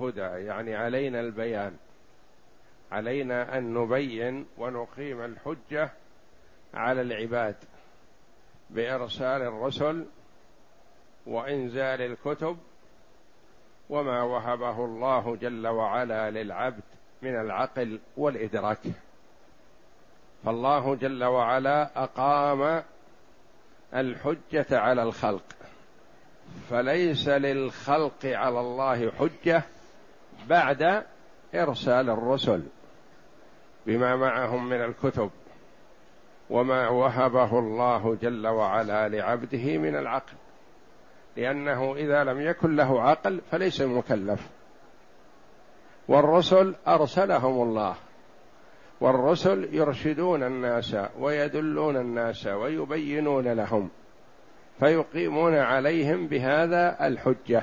هدى يعني علينا البيان. علينا أن نبين ونقيم الحجة على العباد بإرسال الرسل وإنزال الكتب وما وهبه الله جل وعلا للعبد من العقل والإدراك. فالله جل وعلا أقام الحجة على الخلق فليس للخلق على الله حجة بعد إرسال الرسل بما معهم من الكتب وما وهبه الله جل وعلا لعبده من العقل لأنه إذا لم يكن له عقل فليس مكلف. والرسل أرسلهم الله والرسل يرشدون الناس ويدلون الناس ويبينون لهم فيقيمون عليهم بهذا الحجة.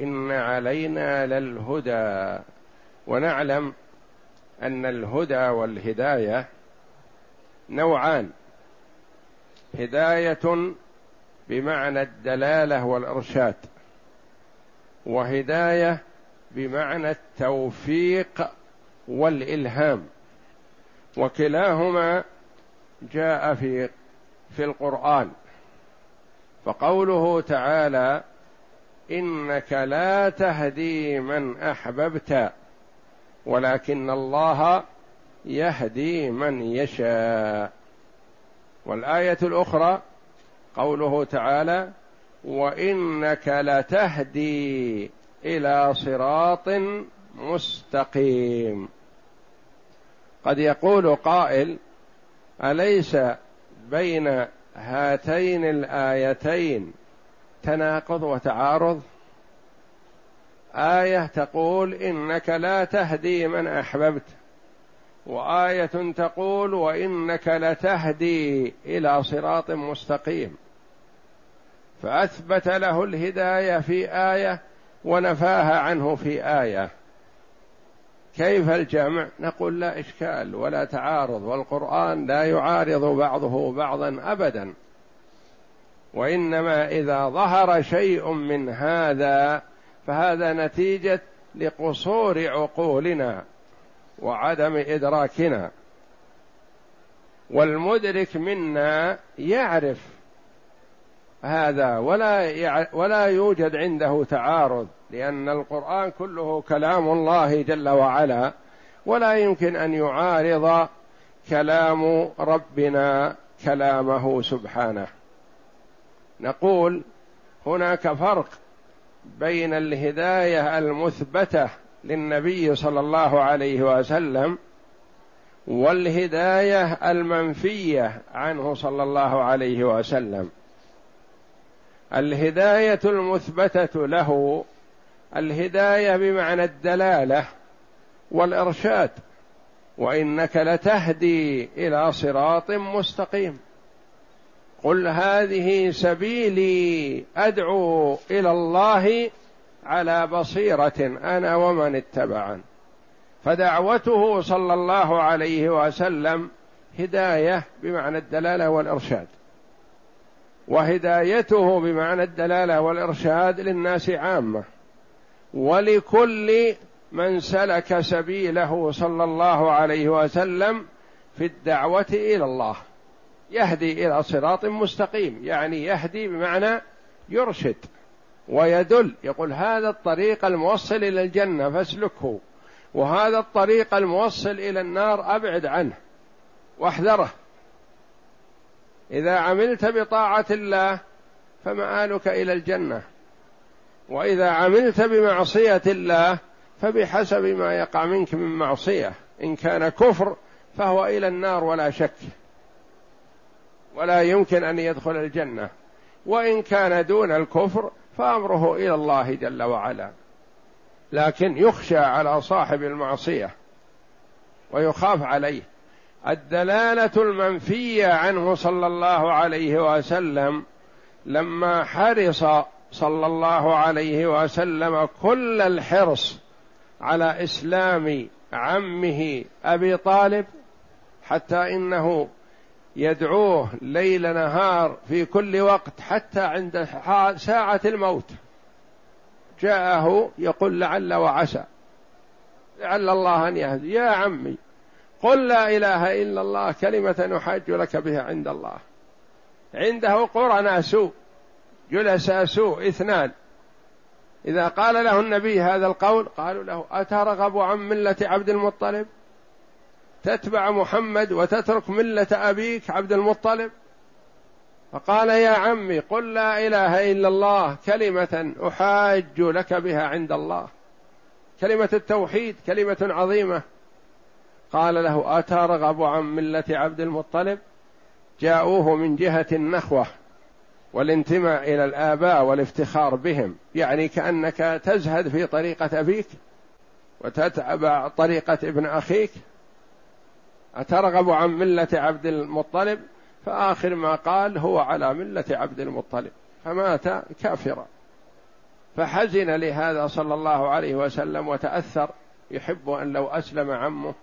إن علينا للهدى. ونعلم أن الهدى والهداية نوعان. هداية بمعنى الدلالة والإرشاد وهداية بمعنى التوفيق والإلهام. وكلاهما جاء في في القرآن. فقوله تعالى إنك لا تهدي من أحببت ولكن الله يهدي من يشاء. والآية الأخرى قوله تعالى وإنك لتهدي إلى صراط مستقيم. قد يقول قائل أليس بين هاتين الآيتين؟ تناقض وتعارض آية تقول إنك لا تهدي من أحببت. وآية تقول وإنك لتهدي إلى صراط مستقيم. فأثبت له الهداية في آية ونفاها عنه في آية. كيف الجمع؟ نقول لا إشكال ولا تعارض والقرآن لا يعارض بعضه بعضا ابدا. وإنما إذا ظهر شيء من هذا فهذا نتيجة لقصور عقولنا وعدم إدراكنا. والمدرك منا يعرف هذا ولا ولا يوجد عنده تعارض لأن القرآن كله كلام الله جل وعلا ولا يمكن أن يعارض كلام ربنا كلامه سبحانه. نقول هناك فرق بين الهداية المثبتة للنبي صلى الله عليه وسلم والهداية المنفية عنه صلى الله عليه وسلم. الهداية المثبتة له الهداية بمعنى الدلالة والإرشاد وإنك لتهدي إلى صراط مستقيم. قل هذه سبيلي أدعو إلى الله على بصيرة أنا ومن اتبعن. فدعوته صلى الله عليه وسلم هداية بمعنى الدلالة والإرشاد. وهدايته بمعنى الدلالة والإرشاد للناس عامة. ولكل من سلك سبيله صلى الله عليه وسلم في الدعوة إلى الله. يهدي إلى صراط مستقيم. يعني يهدي بمعنى يرشد ويدل. يقول هذا الطريق الموصل إلى الجنة فاسلكه وهذا الطريق الموصل إلى النار أبعد عنه واحذره. إذا عملت بطاعة الله فمآلك إلى الجنة وإذا عملت بمعصية الله فبحسب ما يقع منك من معصية. إن كان كفر فهو إلى النار ولا شك. ولا يمكن أن يدخل الجنة. وإن كان دون الكفر فأمره إلى الله جل وعلا. لكن يخشى على صاحب المعصية ويخاف عليه. الدلالة المنفية عنه صلى الله عليه وسلم لما حرص صلى الله عليه وسلم كل الحرص على إسلام عمه أبي طالب حتى إنه يدعوه ليل نهار في كل وقت حتى عند ساعة الموت. جاءه يقول لعل وعسى. لعل الله أن يهدي. يا عمي قل لا إله إلا الله كلمة أحاج لك بها عند الله. عنده قرنا سوء جلساء سوء إثنان. إذا قال له النبي هذا القول قالوا له أترغب عن ملة عبد المطلب؟ تتبع محمد وتترك ملة أبيك عبد المطلب؟ فقال يا عمي قل لا إله إلا الله كلمة أحاج لك بها عند الله. كلمة التوحيد كلمة عظيمة. قال له أترغب عن ملة عبد المطلب؟ جاءوه من جهة النخوة والانتماء إلى الآباء والافتخار بهم يعني كأنك تزهد في طريقة أبيك وتتبع طريقة ابن أخيك. أترغب عن ملة عبد المطلب فآخر ما قال هو على ملة عبد المطلب فمات كافرا. فحزن لهذا صلى الله عليه وسلم وتأثر يحب أن لو أسلم عمه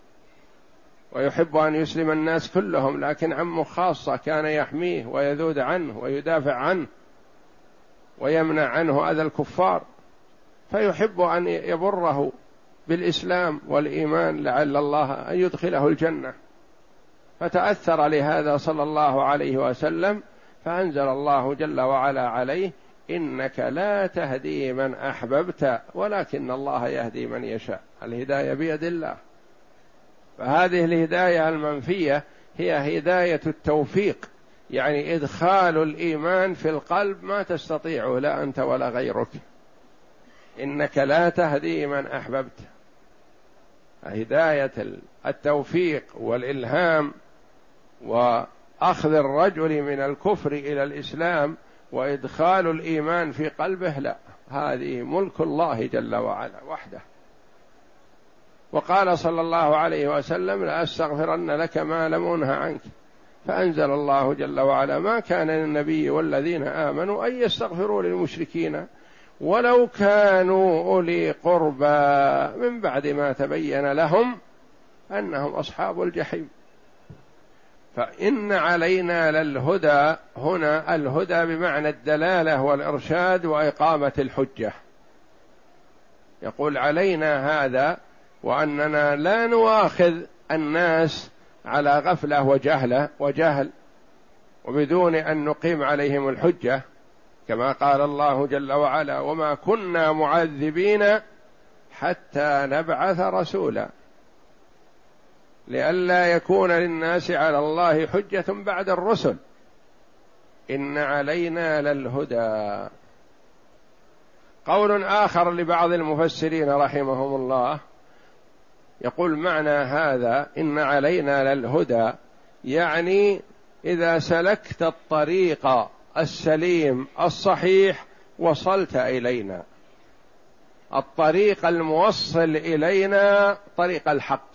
ويحب أن يسلم الناس كلهم لكن عمه خاصة كان يحميه ويذود عنه ويدافع عنه ويمنع عنه أذى الكفار فيحب أن يبره بالإسلام والإيمان لعل الله أن يدخله الجنة. فتأثر لهذا صلى الله عليه وسلم فأنزل الله جل وعلا عليه إنك لا تهدي من أحببت ولكن الله يهدي من يشاء. الهداية بيد الله. فهذه الهداية المنفية هي هداية التوفيق يعني إدخال الإيمان في القلب ما تستطيعه لا أنت ولا غيرك. إنك لا تهدي من أحببت. هداية التوفيق والإلهام وأخذ الرجل من الكفر إلى الإسلام وإدخال الإيمان في قلبه لا هذه ملك الله جل وعلا وحده. وقال صلى الله عليه وسلم لأستغفرن لك ما لم أنه عنك. فأنزل الله جل وعلا ما كان للنبي والذين آمنوا أن يستغفروا للمشركين ولو كانوا أولي قربى من بعد ما تبين لهم أنهم أصحاب الجحيم. فإن علينا للهدى هنا الهدى بمعنى الدلالة والإرشاد وإقامة الحجة. يقول علينا هذا وأننا لا نواخذ الناس على غفلة وجهلة وجهل وبدون أن نقيم عليهم الحجة. كما قال الله جل وعلا وما كنا معذبين حتى نبعث رسولا. لئلا يكون للناس على الله حجة بعد الرسل. إن علينا للهدى. قول آخر لبعض المفسرين رحمهم الله. يقول معنى هذا إن علينا للهدى. يعني إذا سلكت الطريق السليم الصحيح وصلت إلينا. الطريق الموصل إلينا طريق الحق.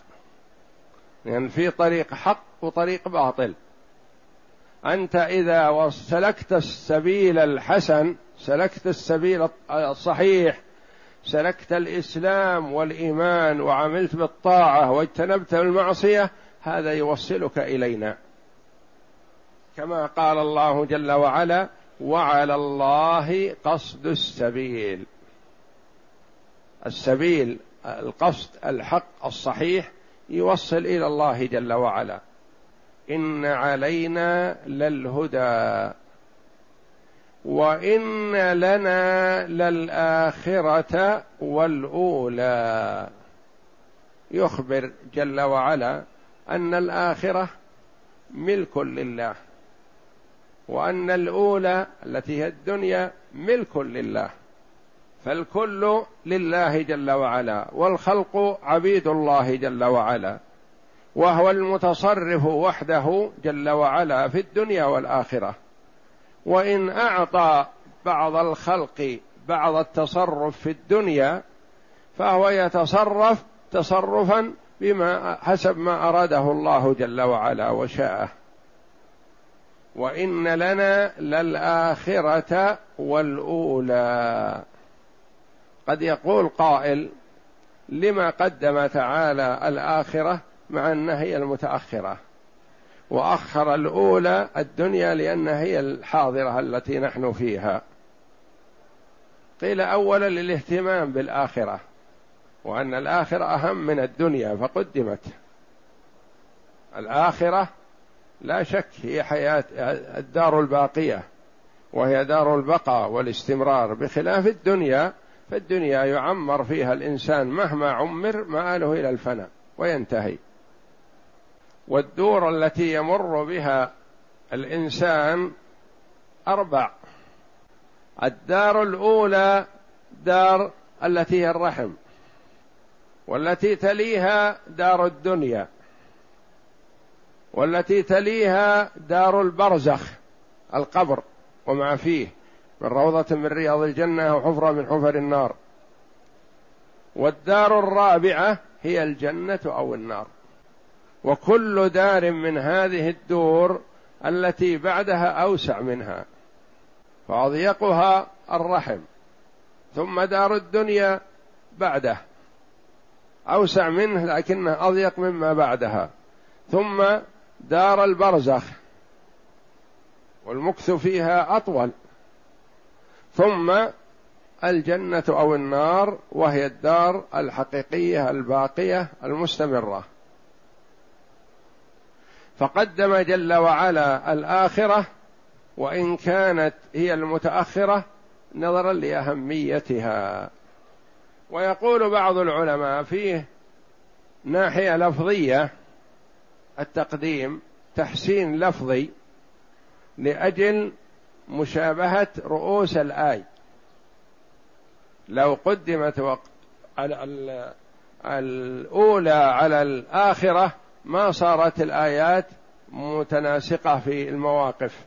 يعني في طريق حق وطريق باطل. أنت إذا سلكت السبيل الحسن سلكت السبيل الصحيح سلكت الإسلام والإيمان وعملت بالطاعة واجتنبت المعصية هذا يوصلك إلينا. كما قال الله جل وعلا وعلى الله قصد السبيل. السبيل القصد الحق الصحيح يوصل إلى الله جل وعلا. إن علينا للهدى. وإن لنا للآخرة والأولى. يخبر جل وعلا أن الآخرة ملك لله. وأن الأولى التي هي الدنيا ملك لله فالكل لله جل وعلا والخلق عبيد الله جل وعلا وهو المتصرف وحده جل وعلا في الدنيا والآخرة. وإن أعطى بعض الخلق بعض التصرف في الدنيا فهو يتصرف تصرفا بما حسب ما أراده الله جل وعلا وشاءه. وإن لنا للآخرة والأولى. قد يقول قائل لما قدم تعالى الآخرة مع أنها هي المتأخرة وأخر الأولى الدنيا لأنها هي الحاضرة التي نحن فيها. قيل اولا للاهتمام بالآخرة وأن الآخرة أهم من الدنيا فقدمت. الآخرة لا شك هي حياه الدار الباقيه وهي دار البقاء والاستمرار. بخلاف الدنيا فالدنيا يعمر فيها الإنسان مهما عمر مآله إلى الفناء وينتهي. والدور التي يمر بها الإنسان أربع. الدار الأولى دار التي هي الرحم والتي تليها دار الدنيا. والتي تليها دار البرزخ القبر وما فيه من روضة من رياض الجنة أو حفرة من حفر النار. والدار الرابعة هي الجنة أو النار. وكل دار من هذه الدور التي بعدها أوسع منها فأضيقها الرحم. ثم دار الدنيا بعده أوسع منه لكنه أضيق مما بعدها. ثم دار البرزخ والمكث فيها أطول. ثم الجنة أو النار وهي الدار الحقيقية الباقية المستمرة. فقدم جل وعلا الآخرة وإن كانت هي المتأخرة نظرا لأهميتها. ويقول بعض العلماء فيه ناحية لفظية التقديم تحسين لفظي لأجل مشابهة رؤوس الآي. لو قدمت وق... الأولى على الآخرة ما صارت الآيات متناسقة في المواقف.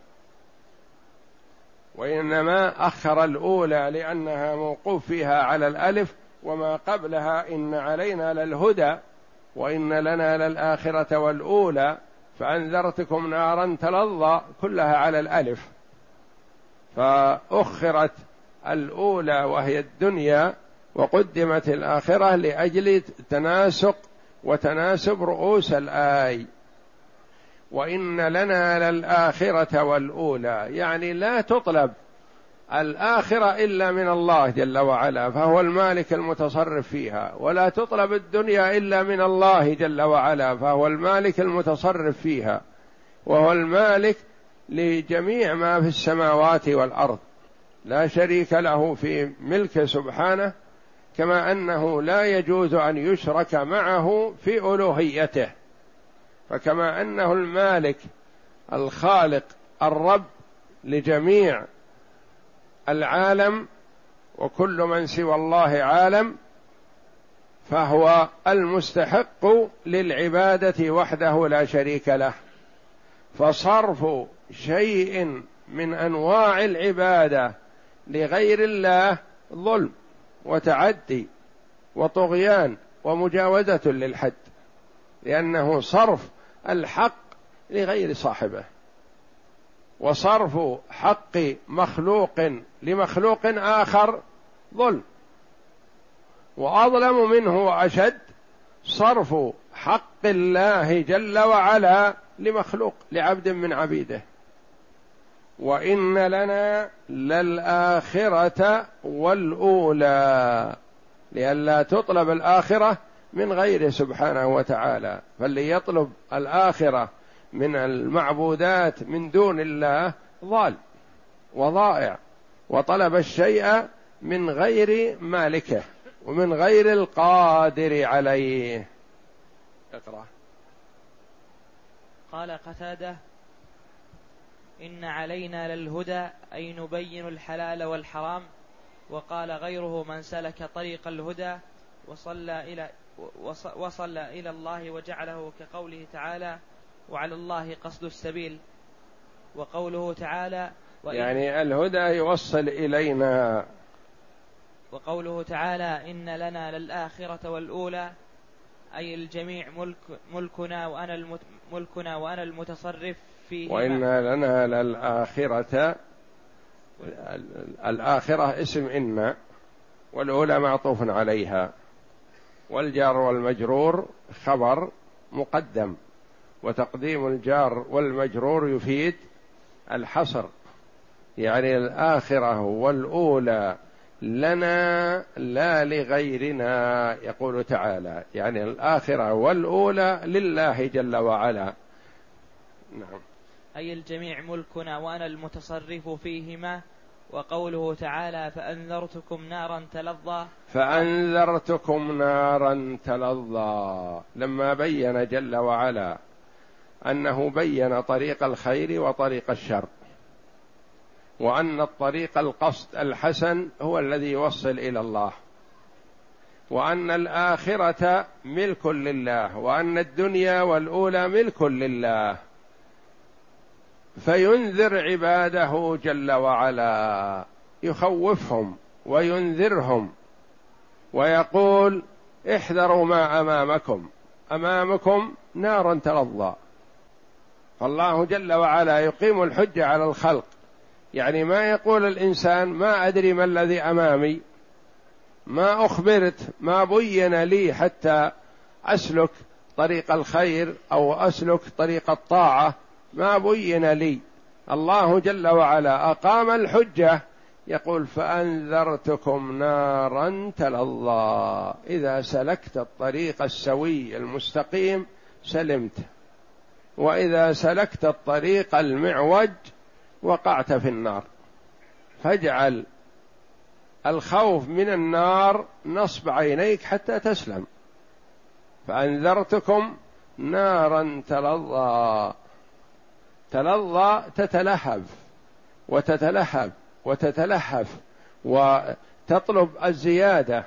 وإنما أخر الأولى لأنها موقوف فيها على الألف وما قبلها إن علينا للهدى. وإن لنا للآخرة والأولى فأنذرتكم نارا تلظى كلها على الألف. فأخرت الأولى وهي الدنيا وقدمت الآخرة لأجل تناسق وتناسب رؤوس الآي. وإن لنا للآخرة والأولى يعني لا تطلب الآخرة إلا من الله جل وعلا فهو المالك المتصرف فيها. ولا تطلب الدنيا إلا من الله جل وعلا فهو المالك المتصرف فيها. وهو المالك لجميع ما في السماوات والأرض. لا شريك له في ملكه سبحانه كما أنه لا يجوز أن يشرك معه في ألوهيته. فكما أنه المالك الخالق الرب لجميع العالم وكل من سوى الله عالم فهو المستحق للعبادة وحده لا شريك له. فصرف شيء من أنواع العبادة لغير الله ظلم وتعدي وطغيان ومجاوزة للحد لأنه صرف الحق لغير صاحبه. وصرف حق مخلوق لمخلوق آخر ظلم. وأظلم منه وأشد صرف حق الله جل وعلا لمخلوق لعبد من عبيده. وإن لنا للآخرة والأولى لئلا تطلب الآخرة من غيره سبحانه وتعالى. فاللي يطلب الآخرة من المعبودات من دون الله ضال وضائع وطلب الشيء من غير مالكه ومن غير القادر عليه. اقرأ. قال قتادة إن علينا للهدى أي نبين الحلال والحرام. وقال غيره من سلك طريق الهدى وصلى إلى وصل إلى الله وجعله كقوله تعالى وعلى الله قصد السبيل. وقوله تعالى يعني الهدى يوصل إلينا. وقوله تعالى إن لنا للآخرة والأولى أي الجميع ملك ملكنا وأنا المت ملكنا وأنا المتصرف فيه وإن لنا للآخرة الآخرة اسم إن والأولى معطوف عليها. والجار والمجرور خبر مقدم. وتقديم الجار والمجرور يفيد الحصر. يعني الآخرة والأولى لنا لا لغيرنا يقول تعالى. يعني الآخرة والأولى لله جل وعلا. نعم. أي الجميع ملكنا وأنا المتصرف فيهما؟ وقوله تعالى فأنذرتكم نارا تلظى. فأنذرتكم نارا تلظى لما بين جل وعلا. أنه بين طريق الخير وطريق الشر وأن الطريق القصد الحسن هو الذي يوصل إلى الله وأن الآخرة ملك لله وأن الدنيا والأولى ملك لله. فينذر عباده جل وعلا يخوفهم وينذرهم ويقول احذروا ما أمامكم أمامكم نار تلظى. فالله جل وعلا يقيم الحجه على الخلق. يعني ما يقول الإنسان ما أدري ما الذي أمامي ما أخبرت ما بين لي حتى أسلك طريق الخير أو أسلك طريق الطاعة ما بين لي. الله جل وعلا أقام الحجة يقول فأنذرتكم نارا تلظى إذا سلكت الطريق السوي المستقيم سلمت. وإذا سلكت الطريق المعوج وقعت في النار. فاجعل الخوف من النار نصب عينيك حتى تسلم. فأنذرتكم نارا تلظى. تلظى تتلهف وتتلهف وتتلهف وتطلب الزيادة.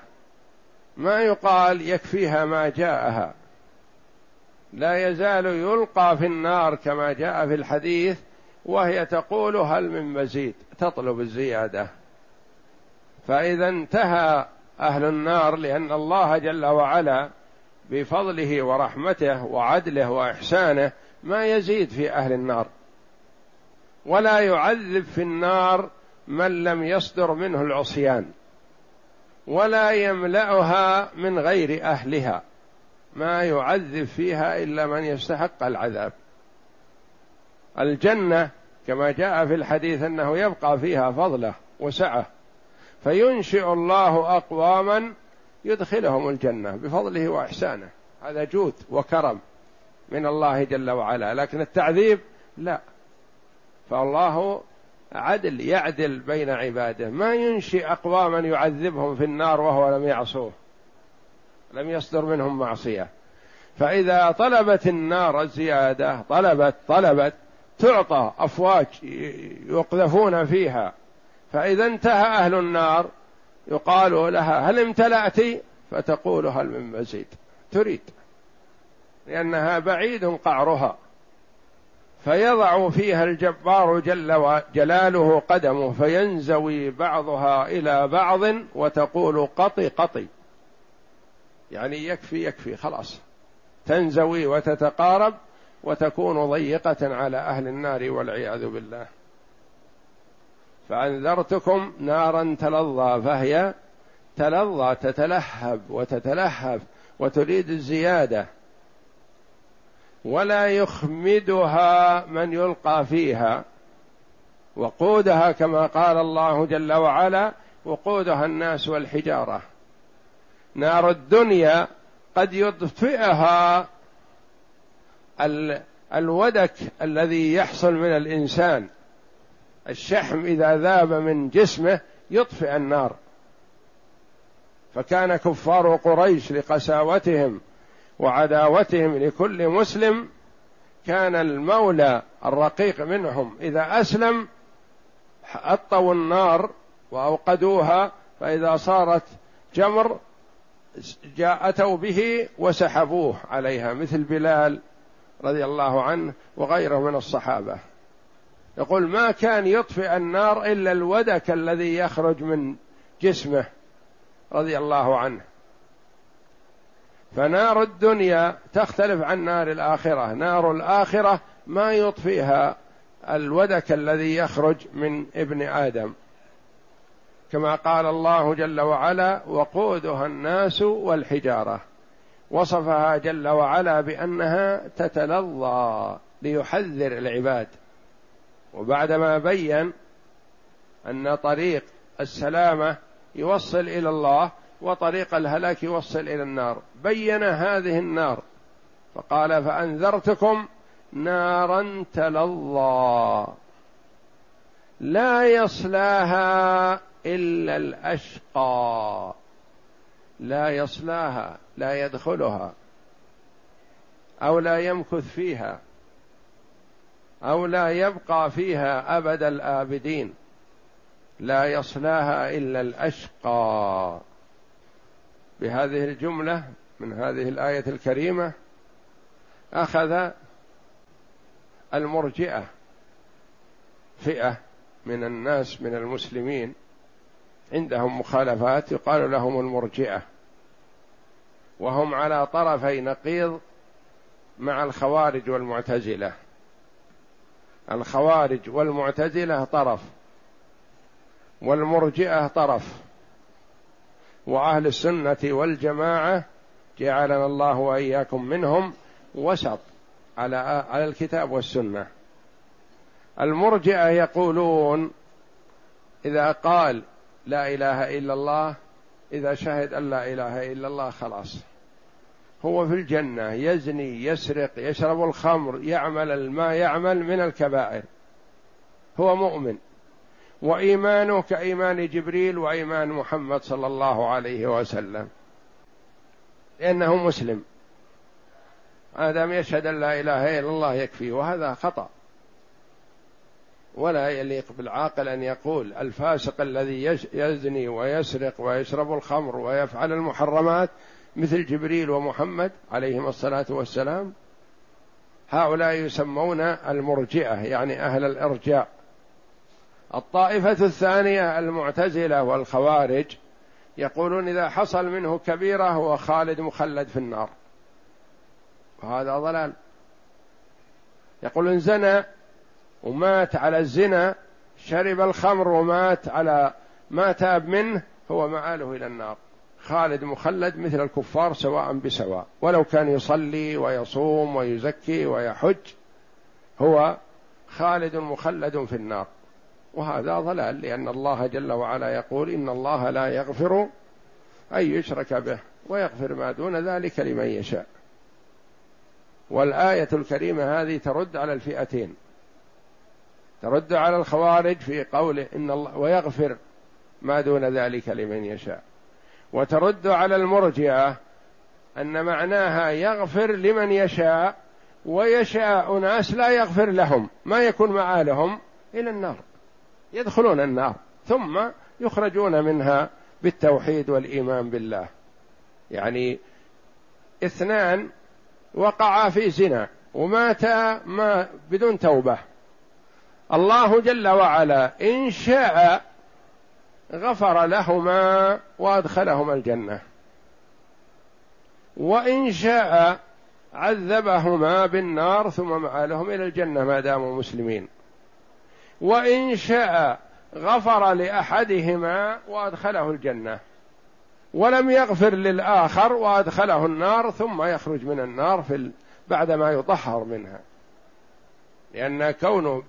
ما يقال يكفيها ما جاءها. لا يزال يلقى في النار كما جاء في الحديث وهي تقول هل من مزيد؟ تطلب الزيادة. فإذا انتهى أهل النار لأن الله جل وعلا بفضله ورحمته وعدله وإحسانه ما يزيد في أهل النار. ولا يعذب في النار من لم يصدر منه العصيان ولا يملأها من غير أهلها. ما يعذب فيها إلا من يستحق العذاب. الجنة كما جاء في الحديث أنه يبقى فيها فضلة وسعة فينشئ الله أقواما يدخلهم الجنة بفضله وإحسانه. هذا جود وكرم من الله جل وعلا. لكن التعذيب لا. فالله عدل يعدل بين عباده. ما ينشئ أقواما يعذبهم في النار وهو لم يعصوه. لم يصدر منهم معصية. فإذا طلبت النار الزياده طلبت طلبت تعطى أفواج يقذفون فيها. فإذا انتهى أهل النار يقال لها هل امتلأت؟ فتقول هل من مزيد. تريد. لأنها بعيد قعرها. فيضع فيها الجبار جل جلاله قدمه فينزوي بعضها إلى بعض وتقول قطي قطي. يعني يكفي يكفي خلاص. تنزوي وتتقارب وتكون ضيقة على أهل النار والعياذ بالله. فأنذرتكم نارا تلظى فهي تلظى تتلهب وتتلهب وتريد الزيادة. ولا يخمدها من يلقى فيها. وقودها كما قال الله جل وعلا وقودها الناس والحجارة. نار الدنيا قد يطفئها الودك الذي يحصل من الإنسان. الشحم إذا ذاب من جسمه يطفئ النار. فكان كفار قريش لقساوتهم وعداوتهم لكل مسلم كان المولى الرقيق منهم. إذا أسلم اطوا النار وأوقدوها فإذا صارت جمر جاء اتوا به وسحبوه عليها مثل بلال رضي الله عنه وغيره من الصحابة. يقول ما كان يطفئ النار إلا الودك الذي يخرج من جسمه رضي الله عنه. فنار الدنيا تختلف عن نار الآخرة. نار الآخرة ما يطفئها الودك الذي يخرج من ابن آدم. كما قال الله جل وعلا وقودها الناس والحجارة وصفها جل وعلا بأنها تتلظى ليحذر العباد. وبعدما بين أن طريق السلامة يوصل إلى الله وطريق الهلاك يوصل إلى النار. بين هذه النار. فقال فأنذرتكم نارا تلظى. لا يصلاها إلا الأشقى. لا يصلاها لا يدخلها أو لا يمكث فيها أو لا يبقى فيها أبد الآبدين. لا يصلاها إلا الأشقى. بهذه الجملة من هذه الآية الكريمة أخذ المرجئة فئة من الناس من المسلمين عندهم مخالفات يقال لهم المرجئة. وهم على طرفي نقيض مع الخوارج والمعتزلة. الخوارج والمعتزلة طرف والمرجئة طرف. وأهل السنة والجماعة جعلنا الله وإياكم منهم وسط على على الكتاب والسنة. المرجئة يقولون إذا قال لا إله إلا الله إذا شهد أن لا إله إلا الله خلاص. هو في الجنة يزني يسرق يشرب الخمر يعمل ما يعمل من الكبائر. هو مؤمن. وإيمانه كإيمان جبريل وإيمان محمد صلى الله عليه وسلم. لأنه مسلم. آدم يشهد أن لا إله إلا الله يكفي وهذا خطأ. ولا يليق بالعاقل أن يقول الفاسق الذي يزني ويسرق ويشرب الخمر ويفعل المحرمات مثل جبريل ومحمد عليهم الصلاة والسلام. هؤلاء يسمون المرجئة يعني أهل الإرجاء. الطائفة الثانية المعتزلة والخوارج يقولون إذا حصل منه كبيرة هو خالد مخلد في النار. وهذا ضلال. يقولون زنى ومات على الزنا شرب الخمر ومات على ما تاب منه هو مآله إلى النار. خالد مخلد مثل الكفار سواء بسواء. ولو كان يصلي ويصوم ويزكي ويحج هو خالد مخلد في النار. وهذا ضلال لأن الله جل وعلا يقول إن الله لا يغفر أن يشرك به ويغفر ما دون ذلك لمن يشاء. والآية الكريمة هذه ترد على الفئتين. ترد على الخوارج في قوله إن الله ويغفر ما دون ذلك لمن يشاء. وترد على المرجئة أن معناها يغفر لمن يشاء ويشاء ناس لا يغفر لهم ما يكون معالهم إلى النار يدخلون النار ثم يخرجون منها بالتوحيد والإيمان بالله. يعني اثنان وقعا في زنا وماتا ما بدون توبة. الله جل وعلا إن شاء غفر لهما وأدخلهما الجنة. وإن شاء عذبهما بالنار ثم مآلهم إلى الجنة ما داموا مسلمين. وإن شاء غفر لأحدهما وأدخله الجنة. ولم يغفر للآخر وأدخله النار ثم يخرج من النار في بعدما يطهر منها. لأن كونه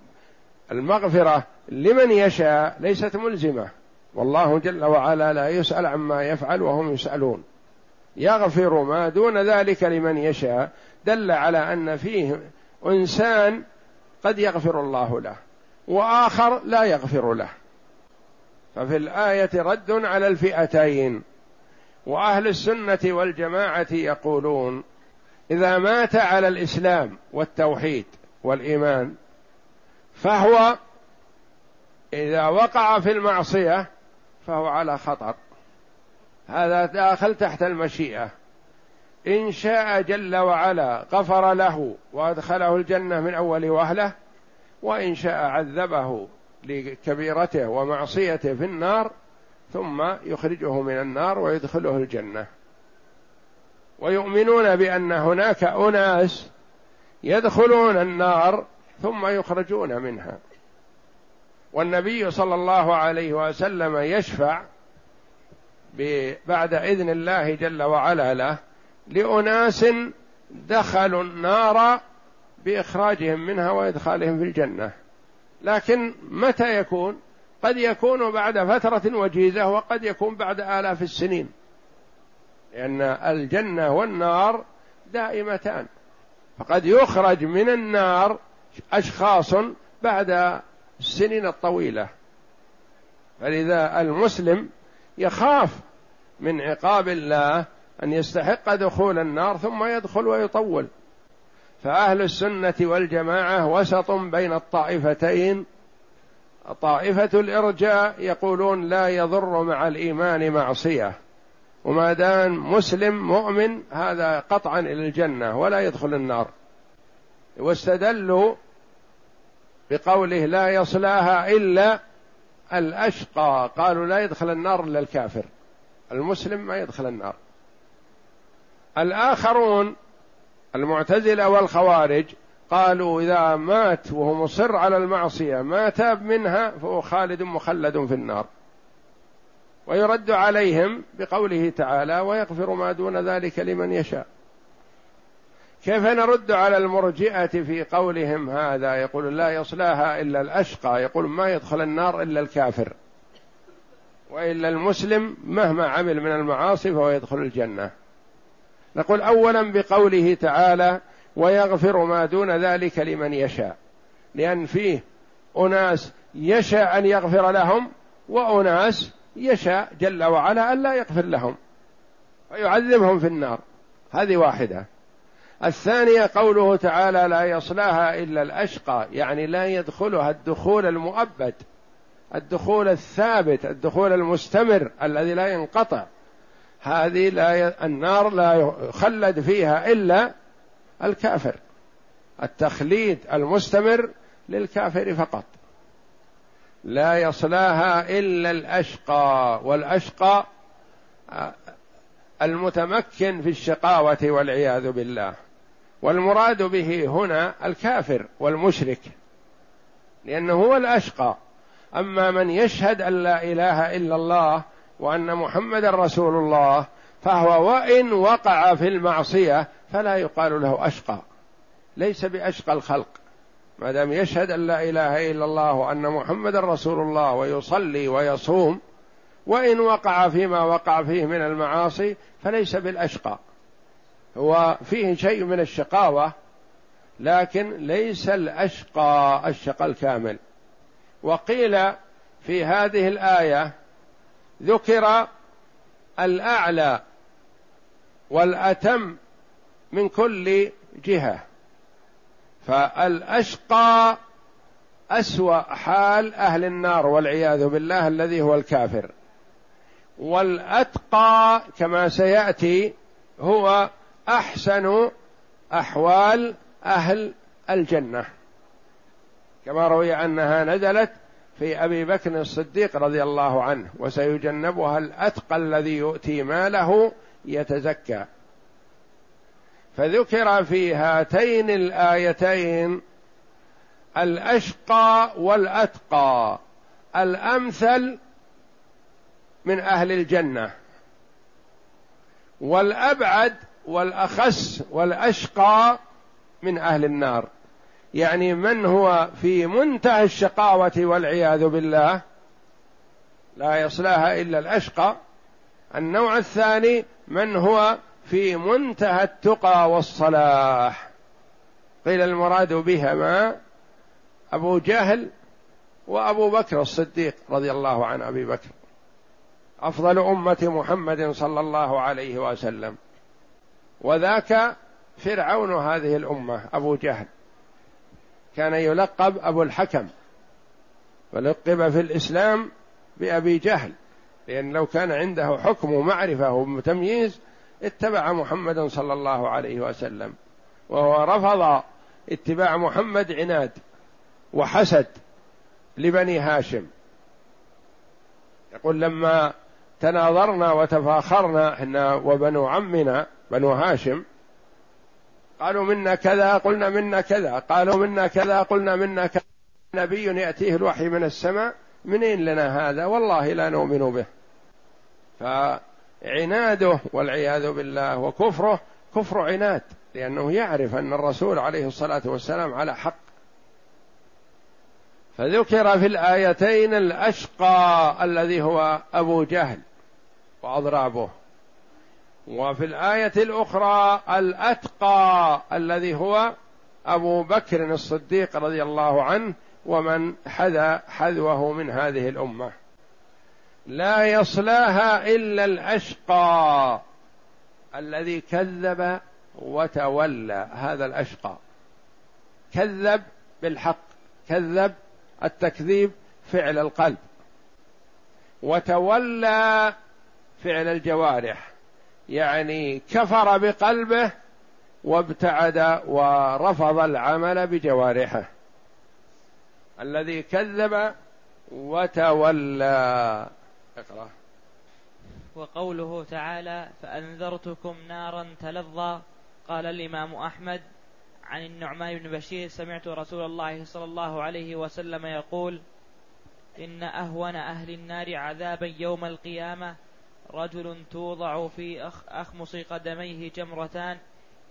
المغفرة لمن يشاء ليست ملزمة. والله جل وعلا لا يسأل عما يفعل وهم يسألون. يغفر ما دون ذلك لمن يشاء. دل على أن فيه إنسان قد يغفر الله له وآخر لا يغفر له. ففي الآية رد على الفئتين. وأهل السنة والجماعة يقولون إذا مات على الإسلام والتوحيد والإيمان فهو إذا وقع في المعصية فهو على خطر. هذا داخل تحت المشيئة. إن شاء جل وعلا غفر له وأدخله الجنة من أول وهلة وإن شاء عذبه لكبيرته ومعصيته في النار ثم يخرجه من النار ويدخله الجنة. ويؤمنون بأن هناك أناس يدخلون النار ثم يخرجون منها. والنبي صلى الله عليه وسلم يشفع بعد إذن الله جل وعلا له لأناس دخلوا النار بإخراجهم منها وإدخالهم في الجنة. لكن متى يكون؟ قد يكون بعد فترة وجيزة وقد يكون بعد آلاف السنين. لأن الجنة والنار دائمتان. فقد يخرج من النار أشخاص بعد السنين الطويلة. فلذا المسلم يخاف من عقاب الله أن يستحق دخول النار ثم يدخل ويطول. فأهل السنة والجماعة وسط بين الطائفتين. طائفة الإرجاء يقولون لا يضر مع الإيمان معصية. وما دام مسلم مؤمن هذا قطعا إلى الجنة ولا يدخل النار. واستدلوا بقوله لا يصلاها إلا الأشقى. قالوا لا يدخل النار إلا الكافر. المسلم ما يدخل النار. الآخرون المعتزلة والخوارج قالوا إذا مات وهو مصر على المعصية ما تاب منها فهو خالد مخلد في النار. ويرد عليهم بقوله تعالى ويغفر ما دون ذلك لمن يشاء كيف نرد على المرجئة في قولهم هذا؟ يقول لا يصلاها إلا الأشقى. يقول ما يدخل النار إلا الكافر وإلا المسلم مهما عمل من المعاصي فهو يدخل الجنة. نقول أولا بقوله تعالى ويغفر ما دون ذلك لمن يشاء. لأن فيه أناس يشاء أن يغفر لهم وأناس يشاء جل وعلا أن لا يغفر لهم ويعذبهم في النار. هذه واحدة. الثانية قوله تعالى لا يصلاها إلا الأشقى يعني لا يدخلها الدخول المؤبد الدخول الثابت الدخول المستمر الذي لا ينقطع. هذه لا ي... النار لا يخلد فيها إلا الكافر. التخليد المستمر للكافر فقط. لا يصلاها إلا الأشقى والأشقى آه، المتمكن في الشقاوة والعياذ بالله. والمراد به هنا الكافر والمشرك لأنه هو الأشقى. أما من يشهد أن لا إله إلا الله وأن محمدا رسول الله فهو وإن وقع في المعصية فلا يقال له أشقى. ليس بأشقى الخلق. ما دام يشهد أن لا إله إلا الله وأن محمدا رسول الله ويصلي ويصوم وإن وقع فيما وقع فيه من المعاصي فليس بالأشقى. هو فيه شيء من الشقاوة لكن ليس الأشقى الشقى الكامل. وقيل في هذه الآية ذكر الأعلى والأتم من كل جهة. فالأشقى أسوأ حال أهل النار والعياذ بالله الذي هو الكافر. والأتقى كما سيأتي هو أحسن أحوال أهل الجنة. كما روي أنها نزلت في أبي بكر الصديق رضي الله عنه وسيجنبها الأتقى الذي يؤتي ماله يتزكى. فذكر في هاتين الآيتين الأشقى والأتقى الأمثل من أهل الجنة والأبعد والأخس والأشقى من أهل النار. يعني من هو في منتهى الشقاوة والعياذ بالله؟ لا يصلاها إلا الأشقى. النوع الثاني من هو في منتهى التقى والصلاح. قيل المراد بهما أبو جهل وأبو بكر الصديق رضي الله عن أبي بكر. أفضل أمة محمد صلى الله عليه وسلم. وذاك فرعون هذه الأمة أبو جهل. كان يلقب أبو الحكم ولقب في الإسلام بأبي جهل لأن لو كان عنده حكم ومعرفة وتمييز اتبع محمدا صلى الله عليه وسلم. وهو رفض اتباع محمد عناد وحسد لبني هاشم. يقول لما تناظرنا وتفاخرنا إحنا وبنو عمنا بنو هاشم قالوا منا كذا قلنا منا كذا قالوا منا كذا قلنا منا كذا. نبي يأتيه الوحي من السماء منين لنا هذا؟ والله لا نؤمن به. فعناده والعياذ بالله وكفره كفر عناد لأنه يعرف أن الرسول عليه الصلاة والسلام على حق. فذكر في الآيتين الأشقى الذي هو أبو جهل وأضرابه. وفي الآية الأخرى الأتقى الذي هو أبو بكر الصديق رضي الله عنه ومن حذا حذوه من هذه الأمة. لا يصلاها إلا الأشقى الذي كذب وتولى هذا الأشقى. كذب بالحق كذب التكذيب فعل القلب وتولى فعل الجوارح. يعني كفر بقلبه وابتعد ورفض العمل بجوارحه. الذي كذب وتولى. اقرأ. وقوله تعالى فأنذرتكم نارا تلظى قال الإمام أحمد عن النعمان بن بشير سمعت رسول الله صلى الله عليه وسلم يقول إن أهون أهل النار عذابا يوم القيامة رجل توضع في أخ أخمص قدميه جمرتان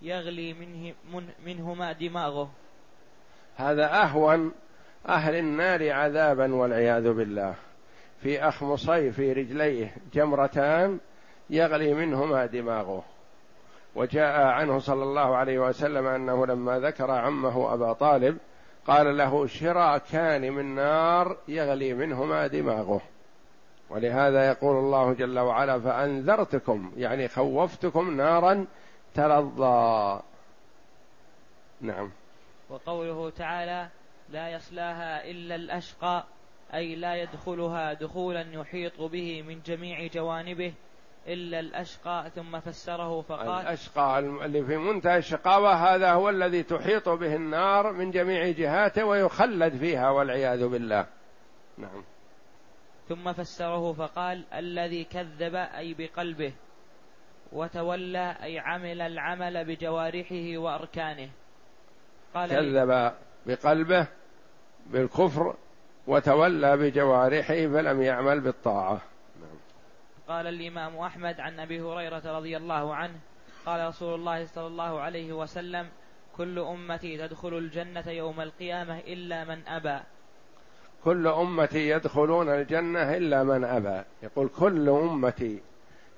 يغلي منه من منهما دماغه. هذا أهون أهل النار عذابا والعياذ بالله. في أخمصي في رجليه جمرتان يغلي منهما دماغه. وجاء عنه صلى الله عليه وسلم أنه لما ذكر عمه أبا طالب قال له شراكان من نار يغلي منهما دماغه. ولهذا يقول الله جل وعلا فأنذرتكم يعني خوفتكم نارا تلظى. نعم. وقوله تعالى لا يصلاها إلا الأشقى أي لا يدخلها دخولا يحيط به من جميع جوانبه إلا الأشقى ثم فسره فقال الأشقى اللي في منتهى الشقاوة هذا هو الذي تحيط به النار من جميع جهاته ويخلد فيها والعياذ بالله. نعم. ثم فسره فقال الذي كذب أي بقلبه وتولى أي عمل العمل بجوارحه وأركانه. قال كذب بقلبه بالكفر وتولى بجوارحه فلم يعمل بالطاعة. قال الإمام أحمد عن أبي هريرة رضي الله عنه قال رسول الله صلى الله عليه وسلم كل أمتي تدخل الجنة يوم القيامة إلا من أبى. كل أمتي يدخلون الجنة إلا من أبى. يقول كل أمتي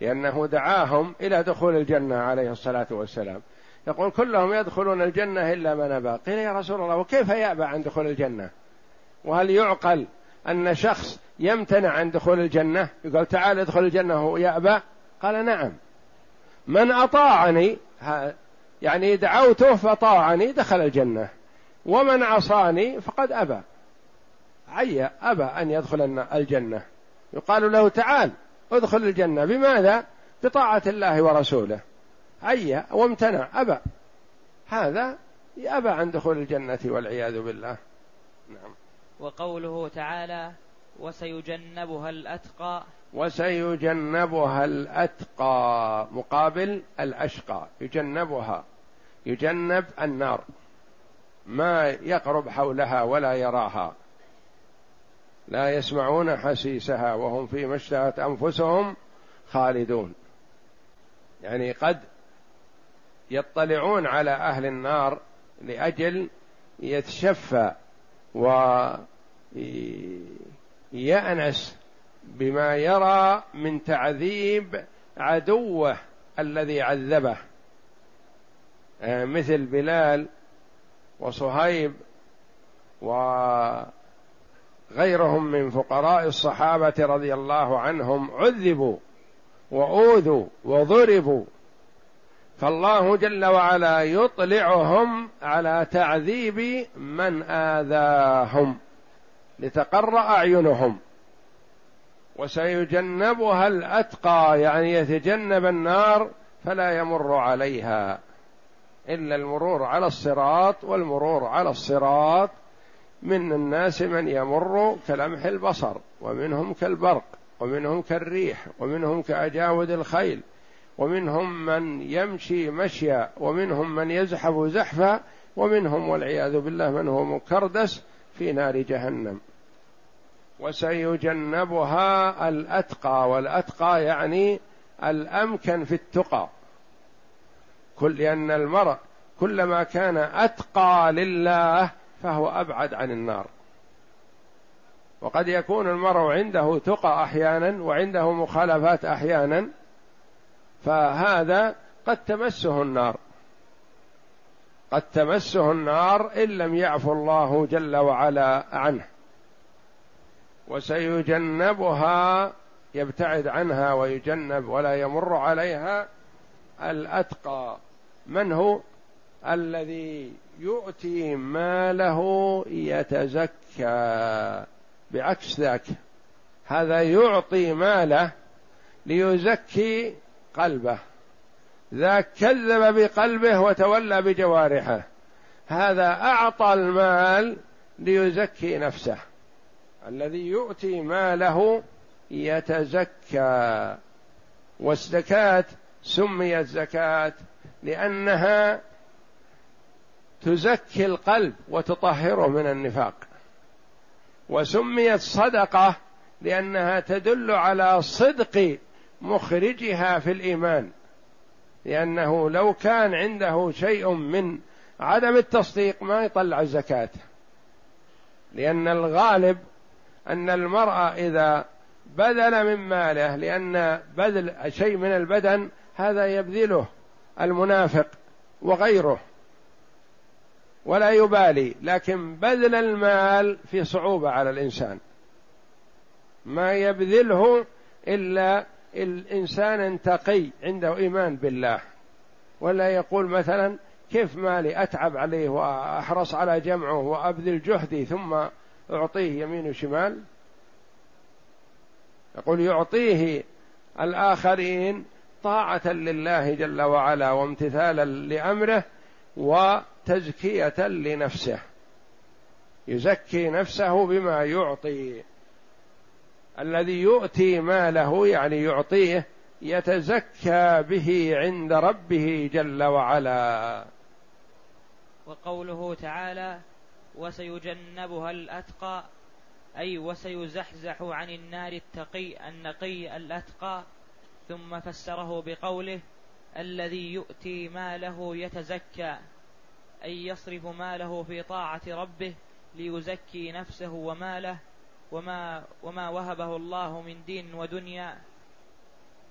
لأنه دعاهم إلى دخول الجنة عليه الصلاة والسلام. يقول كلهم يدخلون الجنة إلا من أبى. قيل يا رسول الله وكيف يأبى عن دخول الجنة؟ وهل يعقل أن شخص يمتنع عن دخول الجنة؟ يقول تعال ادخل الجنة وهو يأبى؟ قال نعم. من أطاعني يعني دعوته فطاعني دخل الجنة. ومن عصاني فقد أبى. عي أبى أن يدخل الجنة. يقال له تعال ادخل الجنة. بماذا؟ بطاعة الله ورسوله. عي وامتنع أبى. هذا أبى عن دخول الجنة والعياذ بالله. نعم. وقوله تعالى وسيجنبها الأتقى. وسيجنبها الأتقى. مقابل الأشقى. يجنبها. يجنب النار. ما يقرب حولها ولا يراها. لا يسمعون حسيسها وهم فيما اشتهت أنفسهم خالدون. يعني قد يطلعون على أهل النار لأجل يتشفى ويأنس بما يرى من تعذيب عدوه الذي عذبه. آه، مثل بلال وصهيب وغيرهم من فقراء الصحابة رضي الله عنهم عذبوا وأوذوا وضربوا. فالله جل وعلا يطلعهم على تعذيب من آذاهم لتقر أعينهم. وسيجنبها الأتقى يعني يتجنب النار فلا يمر عليها إلا المرور على الصراط والمرور على الصراط. من الناس من يمر كلمح البصر ومنهم كالبرق ومنهم كالريح ومنهم كأجاود الخيل ومنهم من يمشي مشيا ومنهم من يزحف زحفا ومنهم والعياذ بالله من هو مكردس في نار جهنم. وسيجنبها الأتقى والأتقى يعني الأمكن في التقى. كل لأن المرء كلما كان أتقى لله فهو أبعد عن النار. وقد يكون المرء عنده تقى أحيانا وعنده مخالفات أحيانا فهذا قد تمسه النار. قد تمسه النار إن لم يعفو الله جل وعلا عنه. وسيجنبها يبتعد عنها ويجنب ولا يمر عليها الأتقى. من هو؟ الذي يؤتي ماله يتزكى. بعكس ذاك هذا يعطي ماله ليزكي قلبه. ذاك كذب بقلبه وتولى بجوارحه هذا أعطى المال ليزكي نفسه. الذي يؤتي ماله يتزكى. والزكاة سميت زكاة لأنها تزكي القلب وتطهره من النفاق. وسميت صدقة لأنها تدل على صدق مخرجها في الإيمان. لأنه لو كان عنده شيء من عدم التصديق ما يطلع الزكاة. لأن الغالب أن المرأة إذا بذل من ماله لأن بذل شيء من البدن هذا يبذله المنافق وغيره. ولا يبالي لكن بذل المال في صعوبة على الإنسان. ما يبذله إلا الإنسان تقي عنده إيمان بالله. ولا يقول مثلا كيف مالي؟ أتعب عليه وأحرص على جمعه وأبذل جهدي ثم أعطيه يمين وشمال؟ يقول يعطيه الآخرين طاعة لله جل وعلا وامتثالا لأمره وتزكيه لنفسه. يزكي نفسه بما يعطي. الذي يؤتي ماله يعني يعطيه يتزكى به عند ربه جل وعلا. وقوله تعالى وسيجنبها الأتقى أي وسيزحزح عن النار التقي النقي الأتقى. ثم فسره بقوله الذي يؤتي ماله يتزكى اي يصرف ماله في طاعة ربه ليزكي نفسه وماله وما وما وهبه الله من دين ودنيا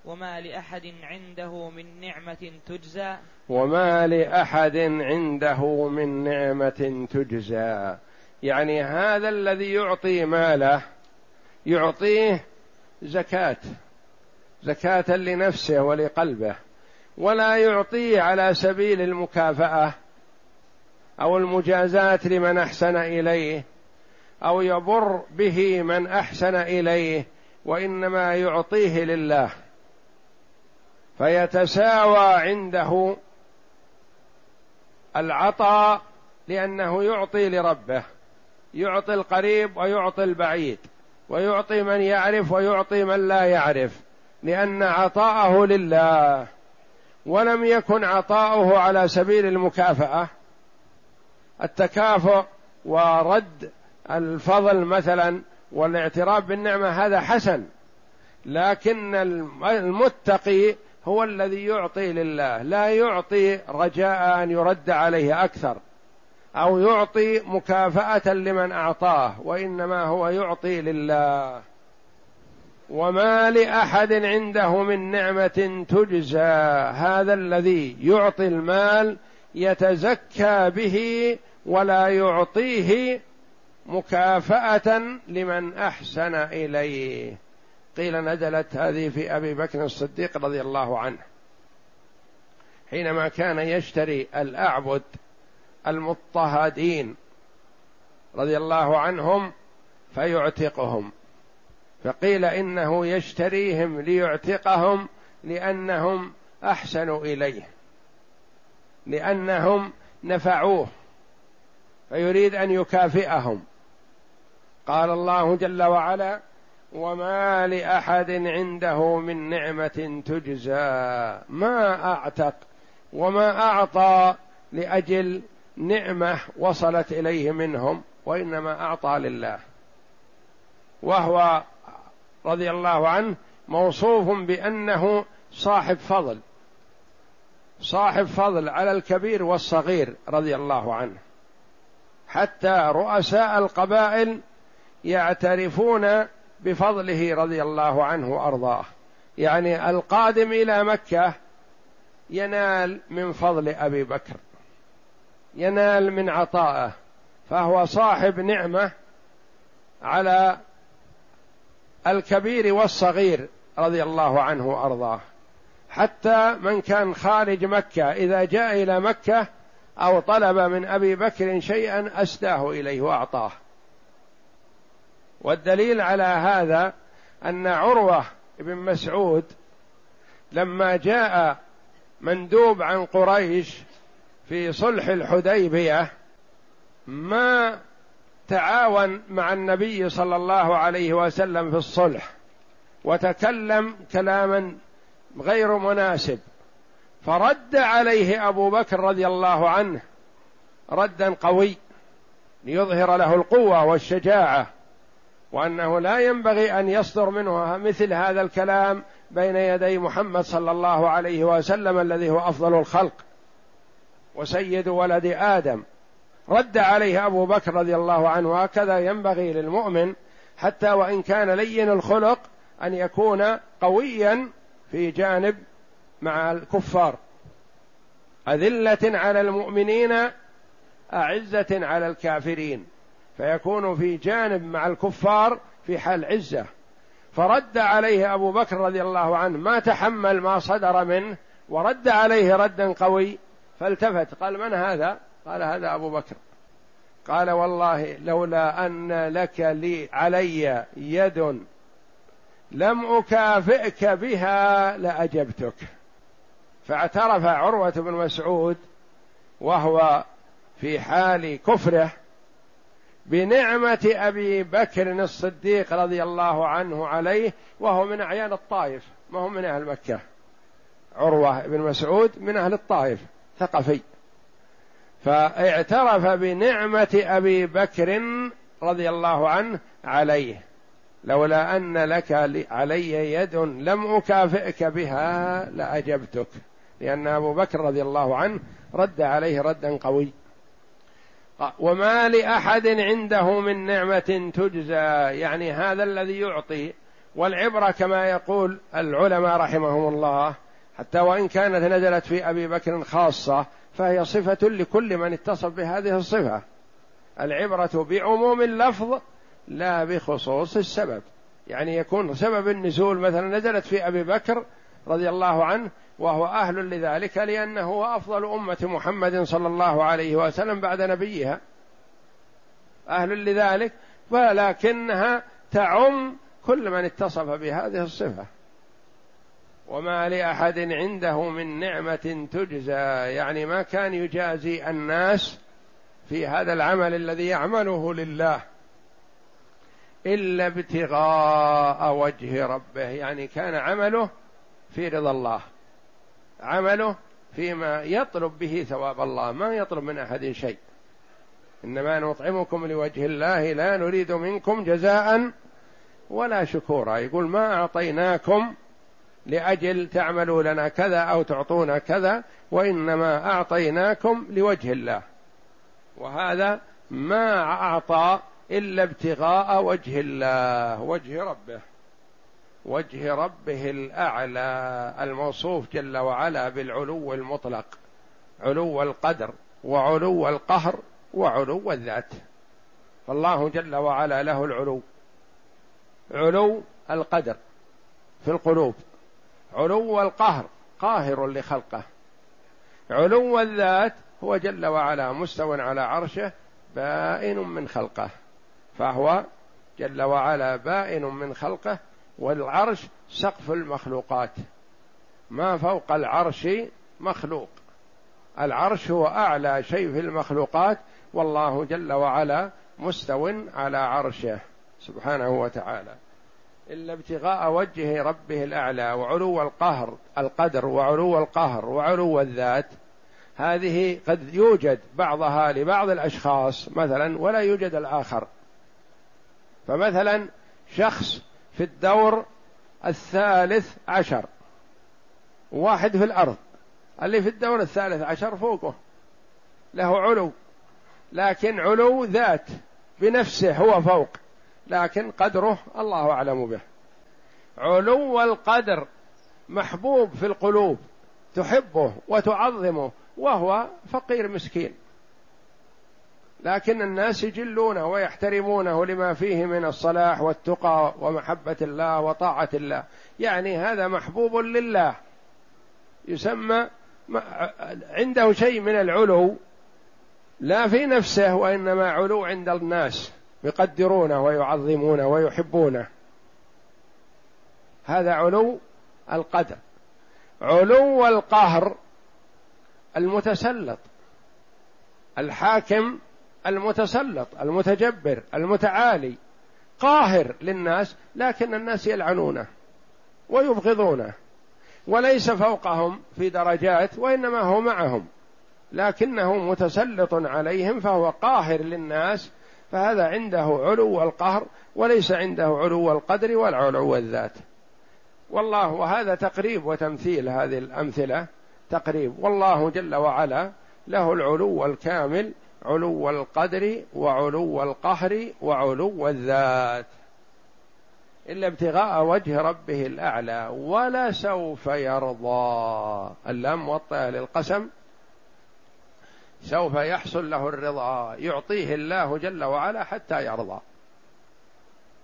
وما لأحد عنده من نعمة تجزى. وما لأحد عنده من نعمة تجزى. يعني هذا الذي يعطي ماله يعطيه زكاة زكاة لنفسه ولقلبه ولا يعطيه على سبيل المكافأة. أو المجازاة لمن أحسن إليه أو يبر به من أحسن إليه وإنما يعطيه لله. فيتساوى عنده العطاء لأنه يعطي لربه يعطي القريب ويعطي البعيد ويعطي من يعرف ويعطي من لا يعرف لأن عطاءه لله. ولم يكن عطاؤه على سبيل المكافأة التكافؤ ورد الفضل مثلا والاعتراف بالنعمة هذا حسن. لكن المتقي هو الذي يعطي لله لا يعطي رجاء أن يرد عليه أكثر أو يعطي مكافأة لمن أعطاه وإنما هو يعطي لله. وما لأحد عنده من نعمة تجزى هذا الذي يعطي المال يتزكى به ولا يعطيه مكافأة لمن أحسن إليه. قيل نزلت هذه في أبي بكر الصديق رضي الله عنه. حينما كان يشتري الأعبد المضطهدين رضي الله عنهم فيعتقهم. فقيل إنه يشتريهم ليعتقهم لأنهم أحسنوا إليه. لأنهم نفعوه فيريد أن يكافئهم. قال الله جل وعلا وما لأحد عنده من نعمة تجزى ما أعتق وما أعطى لأجل نعمة وصلت إليه منهم وإنما أعطى لله. وهو رضي الله عنه موصوف بأنه صاحب فضل. صاحب فضل على الكبير والصغير رضي الله عنه. حتى رؤساء القبائل يعترفون بفضله رضي الله عنه وأرضاه. يعني القادم إلى مكة ينال من فضل أبي بكر. ينال من عطائه. فهو صاحب نعمة على الكبير والصغير رضي الله عنه وأرضاه. حتى من كان خارج مكة إذا جاء إلى مكة أو طلب من أبي بكر شيئا أسداه إليه وأعطاه. والدليل على هذا أن عروة بن مسعود لما جاء مندوب عن قريش في صلح الحديبية ما تعاون مع النبي صلى الله عليه وسلم في الصلح وتكلم كلاما غير مناسب. فرد عليه أبو بكر رضي الله عنه ردا قوي ليظهر له القوة والشجاعة وأنه لا ينبغي أن يصدر منه مثل هذا الكلام بين يدي محمد صلى الله عليه وسلم الذي هو أفضل الخلق وسيد ولد آدم. رد عليه أبو بكر رضي الله عنه هكذا ينبغي للمؤمن حتى وإن كان لين الخلق أن يكون قويا في جانب مع الكفار. أذلة على المؤمنين أعزة على الكافرين. فيكون في جانب مع الكفار في حال عزة. فرد عليه أبو بكر رضي الله عنه ما تحمل ما صدر منه ورد عليه ردا قوي فالتفت. قال من هذا؟ قال هذا أبو بكر. قال والله لولا أن لك لي علي يد لم أكافئك بها لأجبتك. فاعترف عروة بن مسعود وهو في حال كفره بنعمة أبي بكر الصديق رضي الله عنه عليه وهو من أعيان الطائف ما هو من أهل مكة. عروة بن مسعود من أهل الطائف ثقفي. فاعترف بنعمة أبي بكر رضي الله عنه عليه. لولا أن لك علي يد لم أكافئك بها لأجبتك. لأن أبو بكر رضي الله عنه رد عليه ردا قوي. وما لأحد عنده من نعمة تجزى. يعني هذا الذي يعطي. والعبرة كما يقول العلماء رحمهم الله. حتى وإن كانت نزلت في أبي بكر خاصة فهي صفة لكل من اتصف بهذه الصفة. العبرة بعموم اللفظ لا بخصوص السبب. يعني يكون سبب النزول مثلا نزلت في أبي بكر رضي الله عنه وهو أهل لذلك لأنه هو أفضل أمة محمد صلى الله عليه وسلم بعد نبيها. أهل لذلك ولكنها تعم كل من اتصف بهذه الصفة. وما لأحد عنده من نعمة تجزى. يعني ما كان يجازي الناس في هذا العمل الذي يعمله لله. إلا ابتغاء وجه ربه يعني كان عمله في رضا الله. عمله فيما يطلب به ثواب الله ما يطلب من أحد شيء. إنما نطعمكم لوجه الله لا نريد منكم جزاء ولا شكورا. يقول ما أعطيناكم لأجل تعملوا لنا كذا أو تعطونا كذا وإنما أعطيناكم لوجه الله. وهذا ما أعطى إلا ابتغاء وجه الله وجه ربه وجه ربه الأعلى الموصوف جل وعلا بالعلو المطلق علو القدر وعلو القهر وعلو الذات. فالله جل وعلا له العلو علو القدر في القلوب علو القهر قاهر لخلقه. علو الذات هو جل وعلا مستو على عرشه بائن من خلقه. فهو جل وعلا بائن من خلقه والعرش سقف المخلوقات. ما فوق العرش مخلوق. العرش هو أعلى شيء في المخلوقات والله جل وعلا مستو على عرشه سبحانه وتعالى. إلا ابتغاء وجه ربه الأعلى وعلو القهر القدر وعلو القهر وعلو الذات. هذه قد يوجد بعضها لبعض الأشخاص مثلا ولا يوجد الآخر. فمثلا شخص في الدور الثالث عشر واحد في الأرض اللي في الدور الثالث عشر فوقه له علو لكن علو ذات بنفسه هو فوق لكن قدره الله أعلم به. علو القدر محبوب في القلوب تحبه وتعظمه وهو فقير مسكين. لكن الناس يجلونه ويحترمونه لما فيه من الصلاح والتقى ومحبة الله وطاعة الله. يعني هذا محبوب لله. يسمى عنده شيء من العلو. لا في نفسه وإنما علو عند الناس. يقدرونه ويعظمونه ويحبونه. هذا علو القدر. علو القهر المتسلط. الحاكم المتسلط المتجبر المتعالي قاهر للناس لكن الناس يلعنونه ويبغضونه وليس فوقهم في درجات وإنما هو معهم لكنه متسلط عليهم فهو قاهر للناس فهذا عنده علو القهر وليس عنده علو القدر ولا علو الذات. والله وهذا تقريب وتمثيل هذه الأمثلة تقريب والله جل وعلا له العلو الكامل علو القدر وعلو القهر وعلو الذات إلا ابتغاء وجه ربه الأعلى ولسوف يرضى. اللام موطئة للقسم. سوف يحصل له الرضا. يعطيه الله جل وعلا حتى يرضى.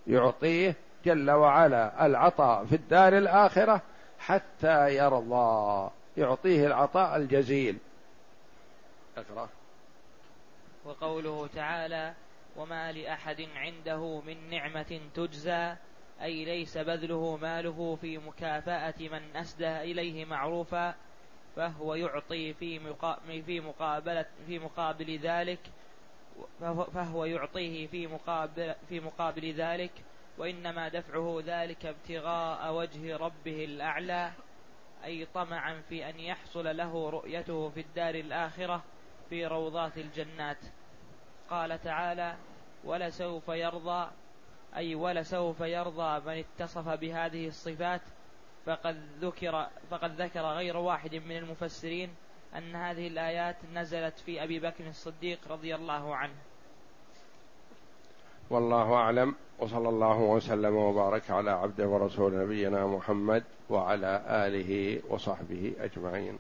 يعطيه جل وعلا العطاء في الدار الآخرة حتى يرضى. يعطيه العطاء الجزيل. اقرأ. وقوله تعالى وما لأحد عنده من نعمة تجزى أي ليس بذله ماله في مكافأة من أسدى إليه معروفا فهو يعطي في في مقابلة في مقابل ذلك فهو يعطيه في مقابل في مقابل ذلك وإنما دفعه ذلك ابتغاء وجه ربه الأعلى أي طمعا في أن يحصل له رؤيته في الدار الآخرة في روضات الجنات. قال تعالى ولسوف يرضى أي ولسوف يرضى من اتصف بهذه الصفات فقد ذكر فقد ذكر غير واحد من المفسرين أن هذه الآيات نزلت في أبي بكر الصديق رضي الله عنه. والله أعلم وصلى الله وسلم وبارك على عبده ورسول نبينا محمد وعلى آله وصحبه أجمعين.